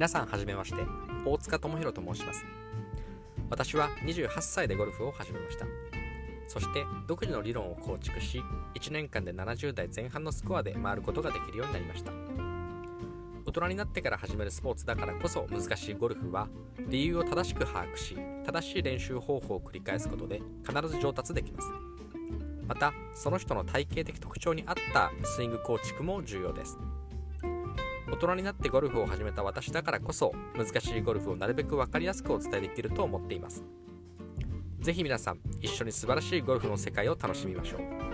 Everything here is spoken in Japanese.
皆さんはじめまして。大塚智弘と申します。私は28歳でゴルフを始めました。そして独自の理論を構築し1年間で70代前半のスコアで回ることができるようになりました。大人になってから始めるスポーツだからこそ難しいゴルフは理由を正しく把握し正しい練習方法を繰り返すことで必ず上達できます。またその人の体系的特徴に合ったスイング構築も重要です。大人になってゴルフを始めた私だからこそ難しいゴルフをなるべく分かりやすくお伝えできると思っています。是非皆さん一緒に素晴らしいゴルフの世界を楽しみましょう。